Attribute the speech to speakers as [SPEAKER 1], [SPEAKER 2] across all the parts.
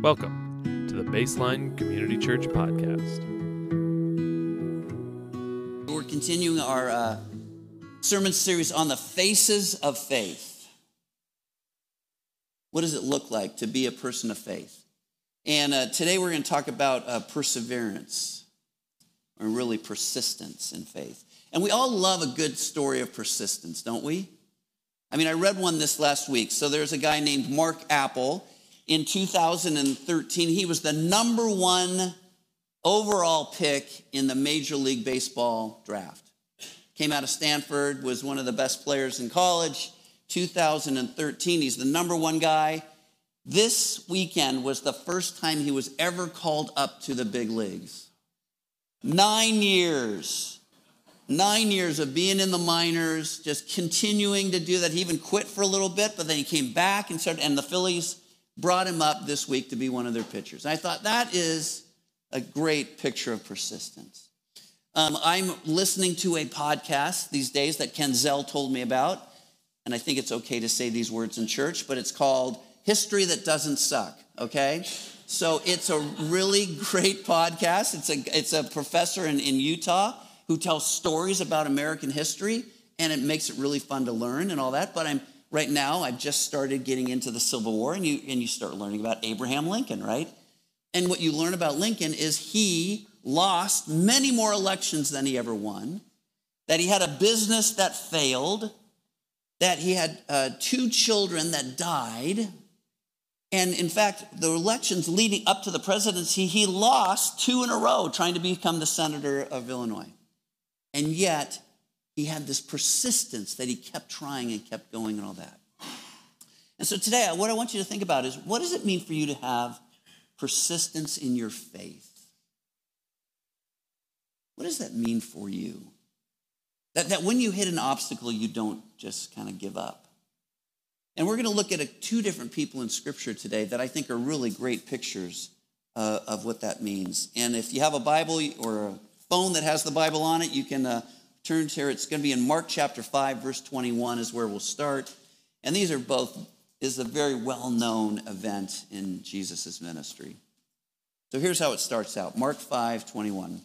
[SPEAKER 1] Welcome to the Baseline Community Church Podcast.
[SPEAKER 2] We're continuing our uh, sermon series on the faces of faith. What does it look like to be a person of faith? And uh, today we're going to talk about uh, perseverance, or really persistence in faith. And we all love a good story of persistence, don't we? I mean, I read one this last week. So there's a guy named Mark Appel in 2013. He was the number one overall pick in the Major League Baseball draft. Came out of Stanford, was one of the best players in college. 2013, he's the number one guy. This weekend was the first time he was ever called up to the big leagues. Nine years. Nine years of being in the minors, just continuing to do that. He even quit for a little bit, but then he came back and started, and the Phillies brought him up this week to be one of their pitchers. I thought that is a great picture of persistence. Um, I'm listening to a podcast these days that Ken Zell told me about, and I think it's okay to say these words in church, but it's called History That Doesn't Suck, okay? So it's a really great podcast. It's a, it's a professor in, in Utah who tells stories about American history, and it makes it really fun to learn and all that. But I'm right now, I've just started getting into the Civil War, and you, and you start learning about Abraham Lincoln, right? And what you learn about Lincoln is he lost many more elections than he ever won, that he had a business that failed, that he had uh, two children that died. And in fact, the elections leading up to the presidency, he lost two in a row trying to become the senator of Illinois. And yet, he had this persistence that he kept trying and kept going and all that. And so today, what I want you to think about is what does it mean for you to have persistence in your faith? What does that mean for you? That, that when you hit an obstacle, you don't just kind of give up. And we're going to look at a, two different people in Scripture today that I think are really great pictures uh, of what that means. And if you have a Bible or a phone that has the Bible on it, you can uh, turns here. It's going to be in Mark chapter 5, verse 21 is where we'll start. And these are both, is a very well-known event in Jesus' ministry. So here's how it starts out. Mark 5, 21.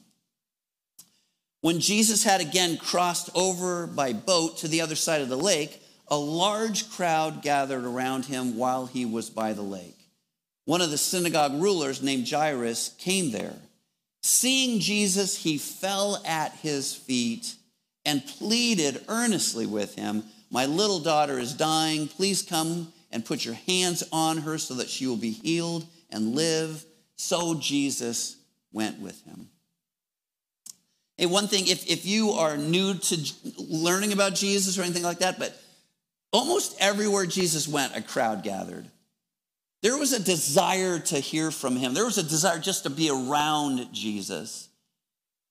[SPEAKER 2] When Jesus had again crossed over by boat to the other side of the lake, a large crowd gathered around him while he was by the lake. One of the synagogue rulers named Jairus came there. Seeing Jesus, he fell at his feet and pleaded earnestly with him, My little daughter is dying. Please come and put your hands on her so that she will be healed and live. So Jesus went with him. Hey, one thing, if, if you are new to learning about Jesus or anything like that, but almost everywhere Jesus went, a crowd gathered. There was a desire to hear from him, there was a desire just to be around Jesus.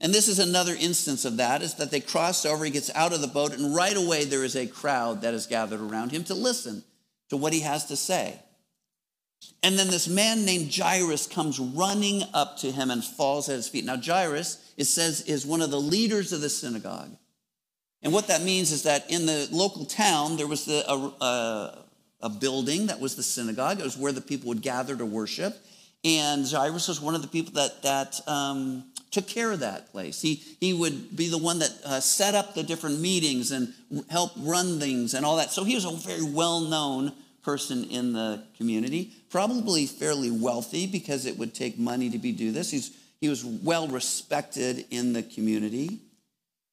[SPEAKER 2] And this is another instance of that is that they cross over, he gets out of the boat, and right away there is a crowd that is gathered around him to listen to what he has to say. And then this man named Jairus comes running up to him and falls at his feet. Now, Jairus, it says, is one of the leaders of the synagogue. And what that means is that in the local town, there was the, a, a, a building that was the synagogue. It was where the people would gather to worship. And Jairus was one of the people that, that um, took care of that place. He, he would be the one that uh, set up the different meetings and help run things and all that. So he was a very well known person in the community, probably fairly wealthy because it would take money to be do this. He's, he was well respected in the community.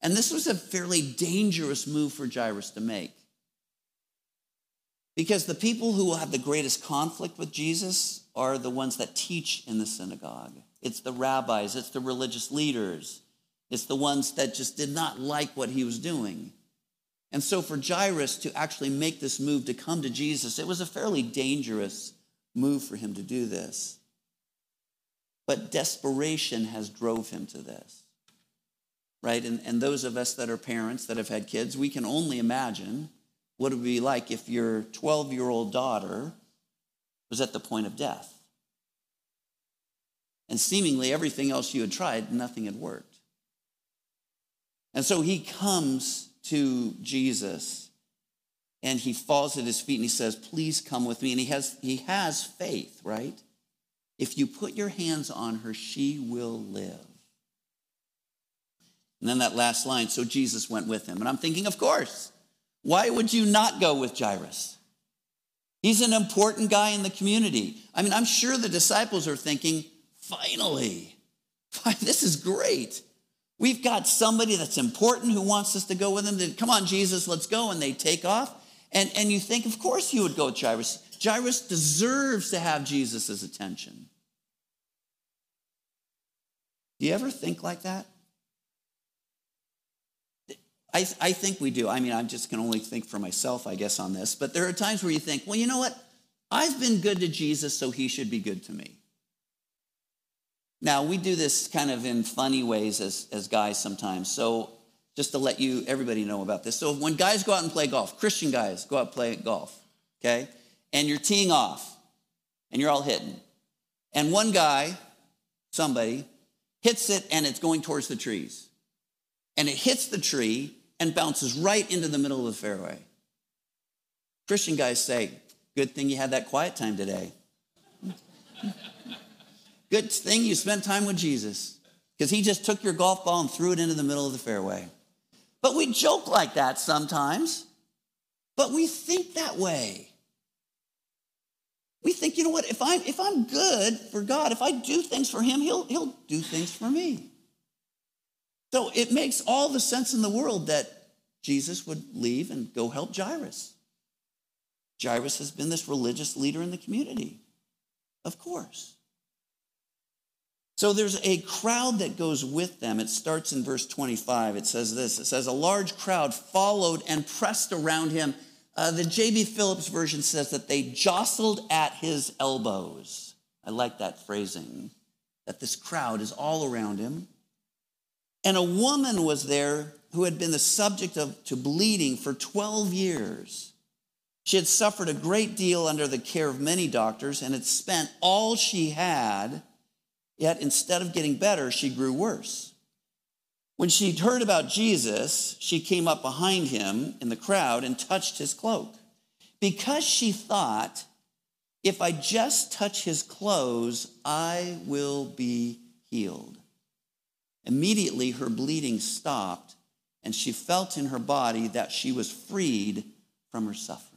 [SPEAKER 2] And this was a fairly dangerous move for Jairus to make. Because the people who will have the greatest conflict with Jesus are the ones that teach in the synagogue. It's the rabbis, it's the religious leaders, it's the ones that just did not like what he was doing. And so for Jairus to actually make this move to come to Jesus, it was a fairly dangerous move for him to do this. But desperation has drove him to this. Right? And, and those of us that are parents that have had kids, we can only imagine what it would be like if your 12 year old daughter was at the point of death. And seemingly everything else you had tried, nothing had worked. And so he comes to Jesus and he falls at his feet and he says, Please come with me. And he has, he has faith, right? If you put your hands on her, she will live. And then that last line, so Jesus went with him. And I'm thinking, of course. Why would you not go with Jairus? He's an important guy in the community. I mean, I'm sure the disciples are thinking, finally, this is great. We've got somebody that's important who wants us to go with him. Come on, Jesus, let's go. And they take off. And, and you think, of course, you would go with Jairus. Jairus deserves to have Jesus' attention. Do you ever think like that? I, I think we do. I mean, I just can only think for myself, I guess, on this. But there are times where you think, well, you know what? I've been good to Jesus, so he should be good to me. Now, we do this kind of in funny ways as, as guys sometimes. So, just to let you, everybody know about this. So, when guys go out and play golf, Christian guys go out and play golf, okay? And you're teeing off and you're all hitting. And one guy, somebody, hits it and it's going towards the trees. And it hits the tree and bounces right into the middle of the fairway. Christian guys say, Good thing you had that quiet time today. Good thing you spent time with Jesus because he just took your golf ball and threw it into the middle of the fairway. But we joke like that sometimes, but we think that way. We think, you know what, if I'm, if I'm good for God, if I do things for him, he'll, he'll do things for me. So it makes all the sense in the world that Jesus would leave and go help Jairus. Jairus has been this religious leader in the community, of course. So there's a crowd that goes with them. It starts in verse 25. It says this It says, A large crowd followed and pressed around him. Uh, the J.B. Phillips version says that they jostled at his elbows. I like that phrasing, that this crowd is all around him. And a woman was there who had been the subject of to bleeding for 12 years. She had suffered a great deal under the care of many doctors and had spent all she had, yet instead of getting better, she grew worse. When she heard about Jesus, she came up behind him in the crowd and touched his cloak. Because she thought, if I just touch his clothes, I will be healed. Immediately, her bleeding stopped, and she felt in her body that she was freed from her suffering.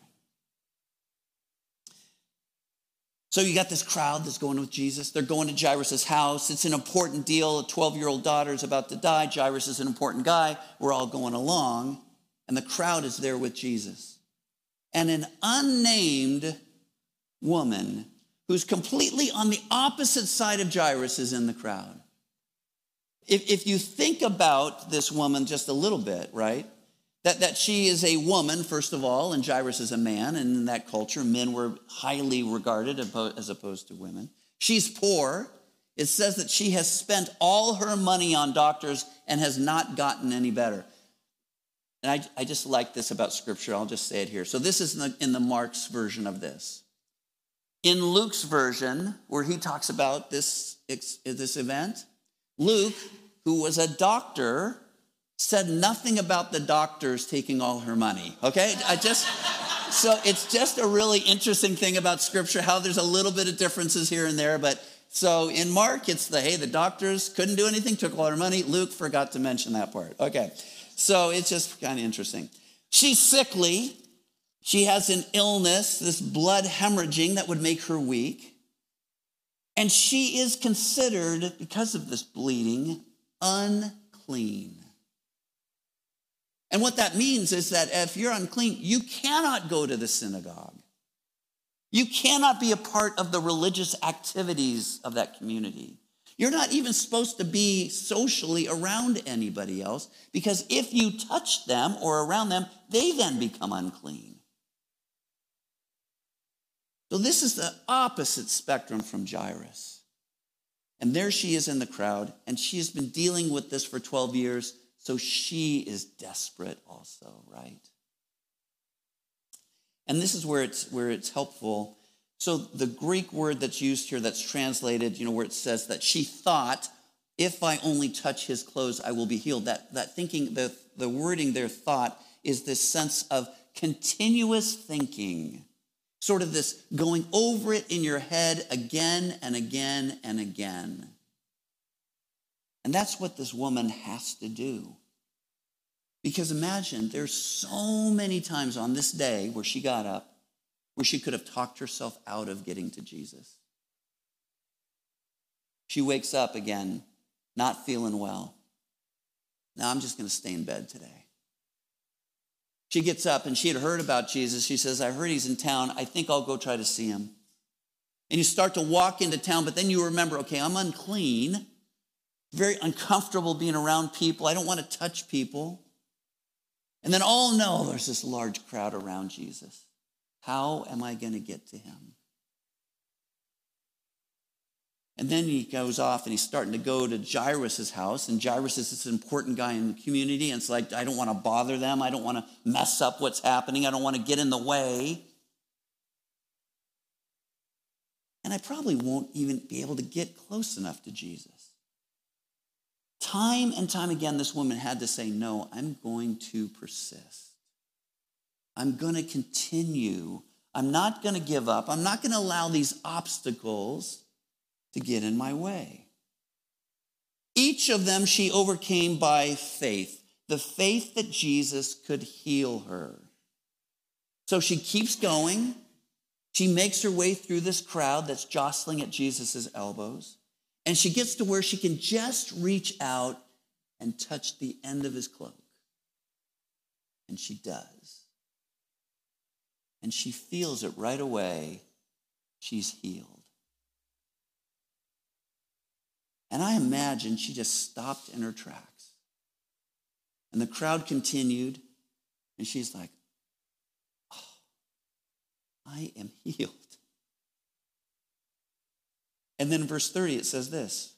[SPEAKER 2] So you got this crowd that's going with Jesus. They're going to Jairus' house. It's an important deal. A 12 year old daughter is about to die. Jairus is an important guy. We're all going along, and the crowd is there with Jesus. And an unnamed woman who's completely on the opposite side of Jairus is in the crowd. If, if you think about this woman just a little bit, right? That, that she is a woman, first of all, and Jairus is a man, and in that culture, men were highly regarded as opposed to women. She's poor. It says that she has spent all her money on doctors and has not gotten any better. And I, I just like this about scripture. I'll just say it here. So, this is in the, in the Mark's version of this. In Luke's version, where he talks about this, this event, Luke, who was a doctor, said nothing about the doctors taking all her money. Okay? I just so it's just a really interesting thing about scripture how there's a little bit of differences here and there, but so in Mark, it's the hey, the doctors couldn't do anything, took all her money. Luke forgot to mention that part. Okay. So it's just kind of interesting. She's sickly. She has an illness, this blood hemorrhaging that would make her weak. And she is considered, because of this bleeding, unclean. And what that means is that if you're unclean, you cannot go to the synagogue. You cannot be a part of the religious activities of that community. You're not even supposed to be socially around anybody else because if you touch them or around them, they then become unclean. So this is the opposite spectrum from Jairus. And there she is in the crowd, and she has been dealing with this for 12 years, so she is desperate also, right? And this is where it's where it's helpful. So the Greek word that's used here that's translated, you know, where it says that she thought, if I only touch his clothes, I will be healed. That that thinking, the, the wording there, thought, is this sense of continuous thinking Sort of this going over it in your head again and again and again. And that's what this woman has to do. Because imagine there's so many times on this day where she got up where she could have talked herself out of getting to Jesus. She wakes up again, not feeling well. Now I'm just going to stay in bed today. She gets up and she had heard about Jesus. She says, I heard he's in town. I think I'll go try to see him. And you start to walk into town, but then you remember, okay, I'm unclean, very uncomfortable being around people. I don't want to touch people. And then, oh no, there's this large crowd around Jesus. How am I going to get to him? And then he goes off and he's starting to go to Jairus' house. And Jairus is this important guy in the community. And it's like, I don't want to bother them. I don't want to mess up what's happening. I don't want to get in the way. And I probably won't even be able to get close enough to Jesus. Time and time again, this woman had to say, No, I'm going to persist. I'm going to continue. I'm not going to give up. I'm not going to allow these obstacles to get in my way. Each of them she overcame by faith, the faith that Jesus could heal her. So she keeps going. She makes her way through this crowd that's jostling at Jesus' elbows. And she gets to where she can just reach out and touch the end of his cloak. And she does. And she feels it right away. She's healed. And I imagine she just stopped in her tracks. And the crowd continued, and she's like, oh, I am healed. And then in verse 30, it says this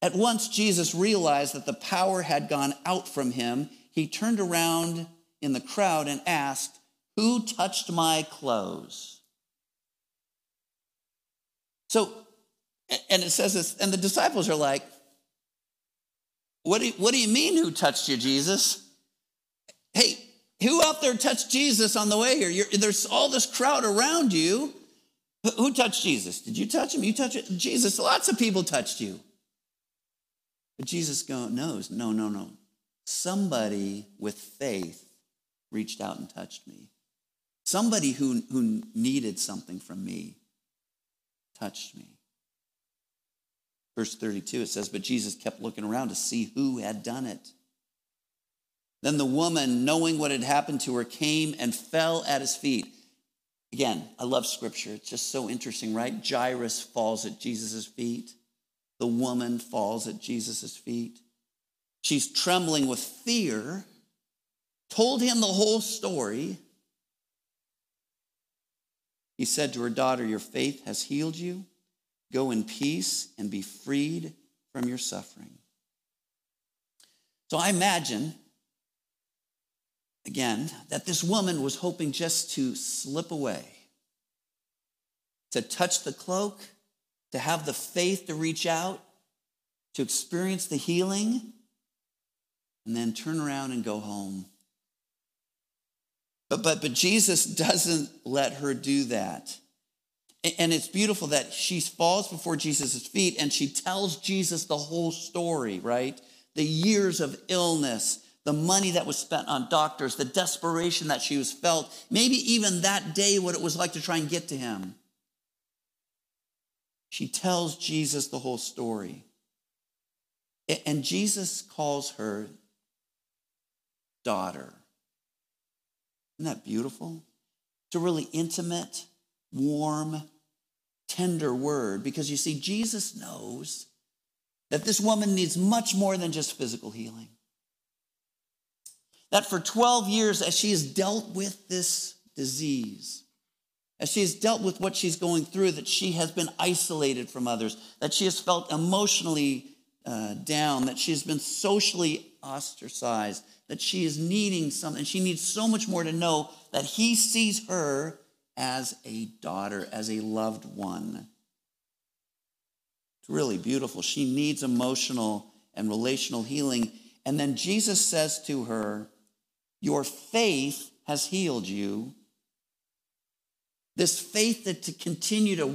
[SPEAKER 2] At once Jesus realized that the power had gone out from him. He turned around in the crowd and asked, Who touched my clothes? So and it says this, and the disciples are like, what do, you, what do you mean, who touched you, Jesus? Hey, who out there touched Jesus on the way here? You're, there's all this crowd around you. Who touched Jesus? Did you touch him? You touch it? Jesus, lots of people touched you. But Jesus knows, no, no, no. Somebody with faith reached out and touched me. Somebody who, who needed something from me touched me. Verse 32, it says, But Jesus kept looking around to see who had done it. Then the woman, knowing what had happened to her, came and fell at his feet. Again, I love scripture. It's just so interesting, right? Jairus falls at Jesus' feet. The woman falls at Jesus' feet. She's trembling with fear, told him the whole story. He said to her daughter, Your faith has healed you. Go in peace and be freed from your suffering. So I imagine, again, that this woman was hoping just to slip away, to touch the cloak, to have the faith to reach out, to experience the healing, and then turn around and go home. But, but, but Jesus doesn't let her do that. And it's beautiful that she falls before Jesus' feet and she tells Jesus the whole story, right? The years of illness, the money that was spent on doctors, the desperation that she was felt, maybe even that day what it was like to try and get to him. She tells Jesus the whole story. And Jesus calls her daughter. Isn't that beautiful? It's a really intimate, warm, tender word because you see, Jesus knows that this woman needs much more than just physical healing. That for 12 years, as she has dealt with this disease, as she has dealt with what she's going through, that she has been isolated from others, that she has felt emotionally uh, down, that she has been socially ostracized, that she is needing something. She needs so much more to know that he sees her as a daughter, as a loved one. It's really beautiful. She needs emotional and relational healing. And then Jesus says to her, Your faith has healed you. This faith that to continue to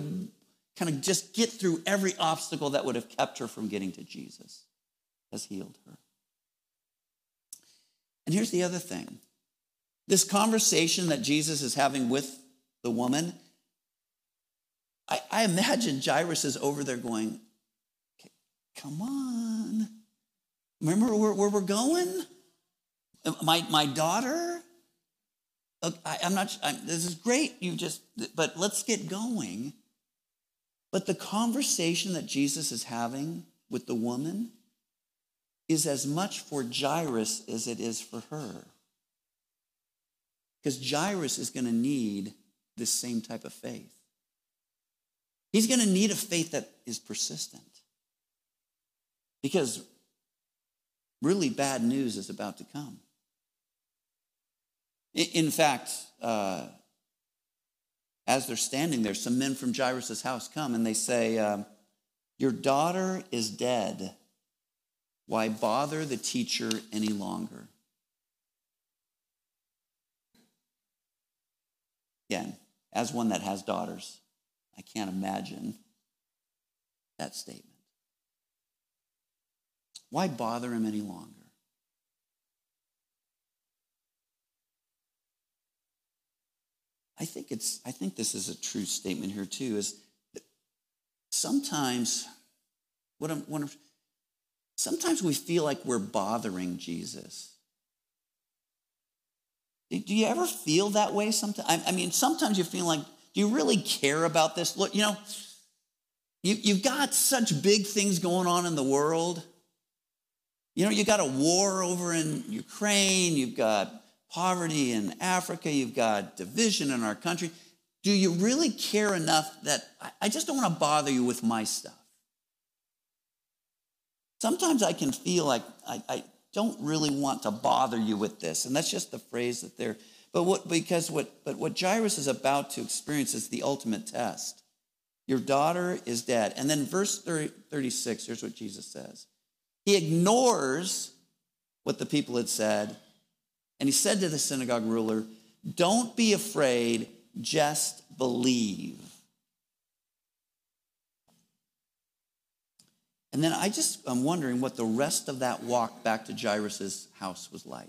[SPEAKER 2] kind of just get through every obstacle that would have kept her from getting to Jesus has healed her. And here's the other thing this conversation that Jesus is having with the woman, I, I imagine Jairus is over there going, Come on. Remember where, where we're going? My, my daughter? I, am not, I'm, this is great. You just, but let's get going. But the conversation that Jesus is having with the woman is as much for Jairus as it is for her. Because Jairus is going to need this same type of faith. He's going to need a faith that is persistent. Because really bad news is about to come. In fact, uh, as they're standing there, some men from Jairus' house come and they say, uh, Your daughter is dead. Why bother the teacher any longer? Again, as one that has daughters, I can't imagine that statement. Why bother him any longer? I think it's I think this is a true statement here too is sometimes what I'm, sometimes we feel like we're bothering Jesus. Do you ever feel that way sometimes? I mean, sometimes you feel like, do you really care about this? Look, you know, you, you've got such big things going on in the world. You know, you got a war over in Ukraine, you've got poverty in Africa, you've got division in our country. Do you really care enough that I just don't want to bother you with my stuff? Sometimes I can feel like I, I don't really want to bother you with this. And that's just the phrase that they're, but what, because what, but what Jairus is about to experience is the ultimate test. Your daughter is dead. And then verse 30, 36, here's what Jesus says. He ignores what the people had said. And he said to the synagogue ruler, Don't be afraid, just believe. And then I just, I'm wondering what the rest of that walk back to Jairus' house was like.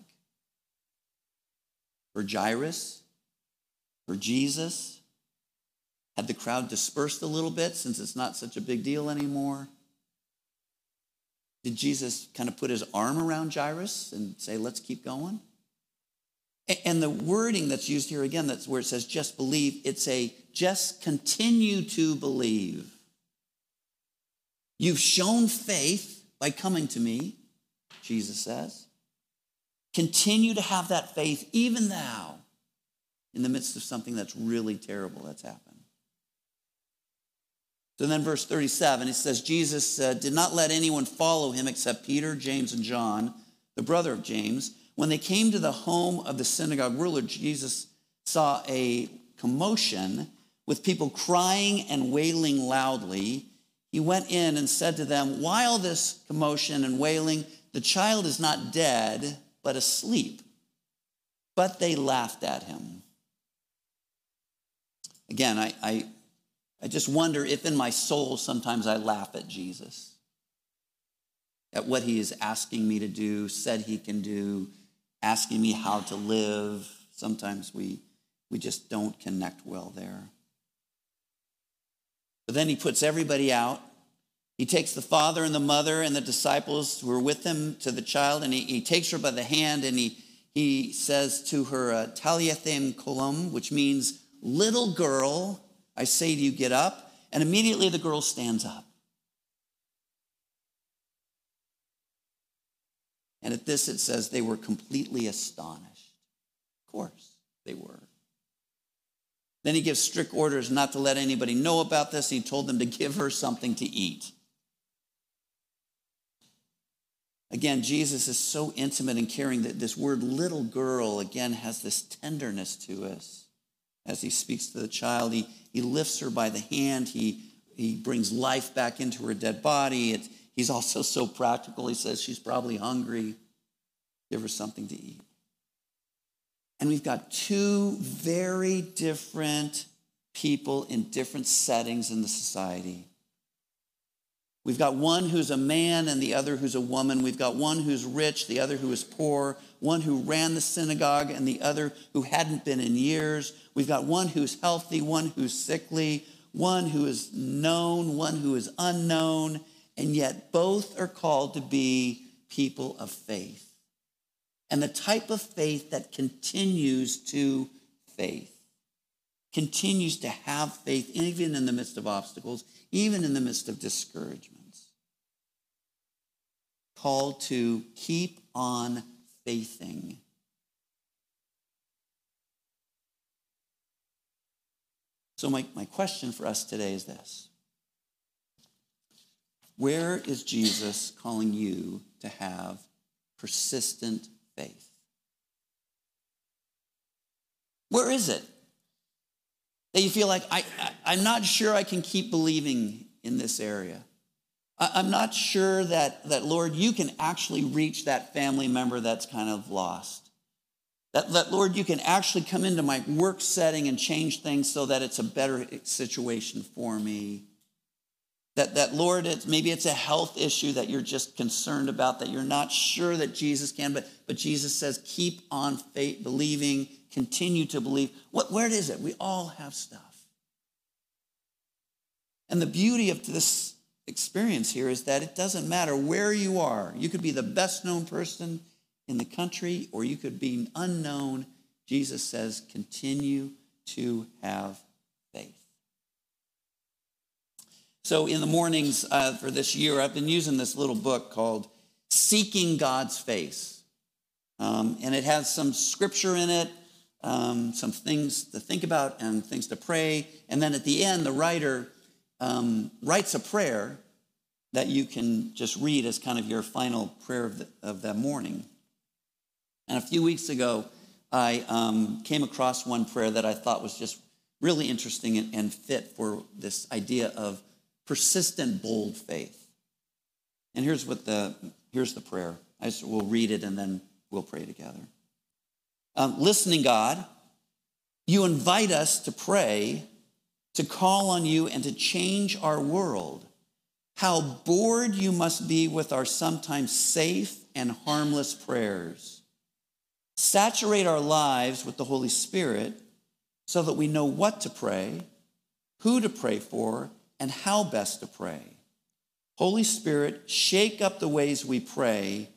[SPEAKER 2] For Jairus, for Jesus, had the crowd dispersed a little bit since it's not such a big deal anymore? Did Jesus kind of put his arm around Jairus and say, let's keep going? And the wording that's used here again, that's where it says just believe, it's a just continue to believe. You've shown faith by coming to me, Jesus says. Continue to have that faith even now in the midst of something that's really terrible that's happened. So then, verse 37, it says, Jesus uh, did not let anyone follow him except Peter, James, and John, the brother of James. When they came to the home of the synagogue ruler, Jesus saw a commotion with people crying and wailing loudly. He went in and said to them, Why all this commotion and wailing? The child is not dead, but asleep. But they laughed at him. Again, I, I I just wonder if in my soul sometimes I laugh at Jesus, at what he is asking me to do, said he can do, asking me how to live. Sometimes we, we just don't connect well there. But then he puts everybody out. He takes the father and the mother and the disciples who are with him to the child, and he, he takes her by the hand and he, he says to her, uh, Talitha koum, which means, little girl, I say to you, get up. And immediately the girl stands up. And at this, it says they were completely astonished. Of course, they were. Then he gives strict orders not to let anybody know about this. He told them to give her something to eat. Again, Jesus is so intimate and caring that this word little girl, again, has this tenderness to us as he speaks to the child. He, he lifts her by the hand. He, he brings life back into her dead body. It, he's also so practical. He says she's probably hungry. Give her something to eat. And we've got two very different people in different settings in the society. We've got one who's a man and the other who's a woman. We've got one who's rich, the other who is poor, one who ran the synagogue and the other who hadn't been in years. We've got one who's healthy, one who's sickly, one who is known, one who is unknown, and yet both are called to be people of faith. And the type of faith that continues to faith, continues to have faith even in the midst of obstacles, even in the midst of discouragements. Called to keep on faithing. So, my, my question for us today is this Where is Jesus calling you to have persistent faith? Where is it? That you feel like, I, I, am not sure I can keep believing in this area. I, I'm not sure that, that, Lord, you can actually reach that family member that's kind of lost. That, that, Lord, you can actually come into my work setting and change things so that it's a better situation for me. That, that Lord, it's, maybe it's a health issue that you're just concerned about, that you're not sure that Jesus can, but, but Jesus says, keep on faith, believing, continue to believe. What, where is it? We all have stuff. And the beauty of this experience here is that it doesn't matter where you are. You could be the best known person in the country or you could be unknown. Jesus says, continue to have faith. So, in the mornings uh, for this year, I've been using this little book called Seeking God's Face. Um, and it has some scripture in it um, some things to think about and things to pray. And then at the end, the writer um, writes a prayer that you can just read as kind of your final prayer of, the, of that morning. And a few weeks ago, I um, came across one prayer that I thought was just really interesting and, and fit for this idea of persistent, bold faith. And here's what the here's the prayer. I just, we'll read it and then we'll pray together um, listening God, you invite us to pray, to call on you, and to change our world. How bored you must be with our sometimes safe and harmless prayers. Saturate our lives with the Holy Spirit so that we know what to pray, who to pray for, and how best to pray. Holy Spirit, shake up the ways we pray,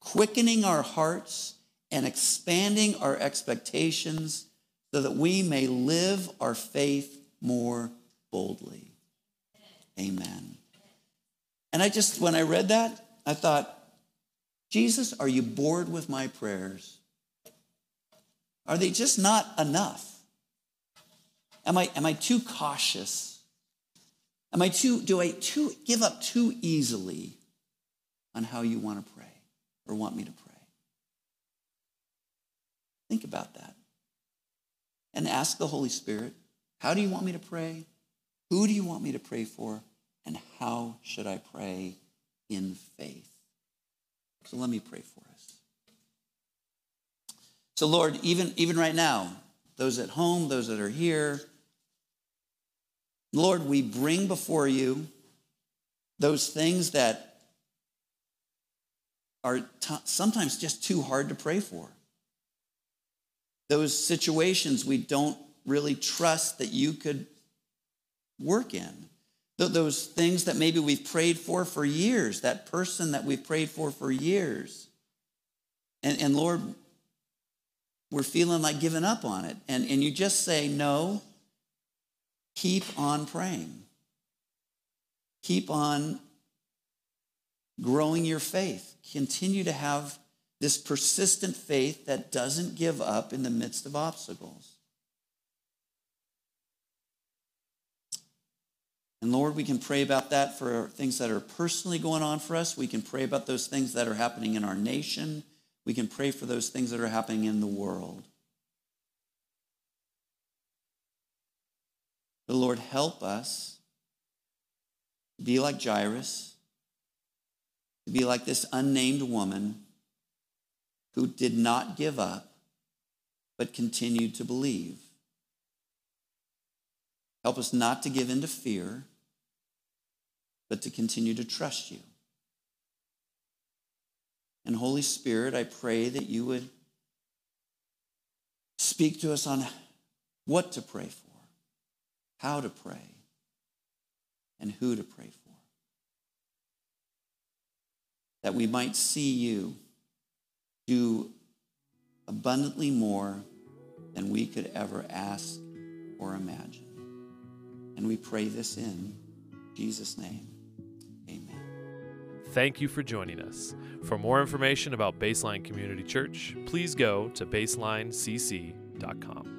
[SPEAKER 2] quickening our hearts and expanding our expectations so that we may live our faith more boldly. Amen. And I just, when I read that, I thought, Jesus, are you bored with my prayers? Are they just not enough? Am I, am I too cautious? Am I too, do I too give up too easily on how you want to pray or want me to pray? Think about that. And ask the Holy Spirit, how do you want me to pray? Who do you want me to pray for? And how should I pray in faith? So let me pray for us. So, Lord, even, even right now, those at home, those that are here, Lord, we bring before you those things that are t- sometimes just too hard to pray for those situations we don't really trust that you could work in. Those things that maybe we've prayed for for years, that person that we've prayed for for years. And, and Lord, we're feeling like giving up on it. And, and you just say, no, keep on praying. Keep on growing your faith. Continue to have this persistent faith that doesn't give up in the midst of obstacles. And Lord, we can pray about that for things that are personally going on for us. We can pray about those things that are happening in our nation. We can pray for those things that are happening in the world. The Lord, help us be like Jairus, to be like this unnamed woman who did not give up, but continued to believe. Help us not to give in to fear, but to continue to trust you. And Holy Spirit, I pray that you would speak to us on what to pray for, how to pray, and who to pray for. That we might see you do abundantly more than we could ever ask or imagine. And we pray this in Jesus' name. Amen.
[SPEAKER 1] Thank you for joining us. For more information about Baseline Community Church, please go to baselinecc.com.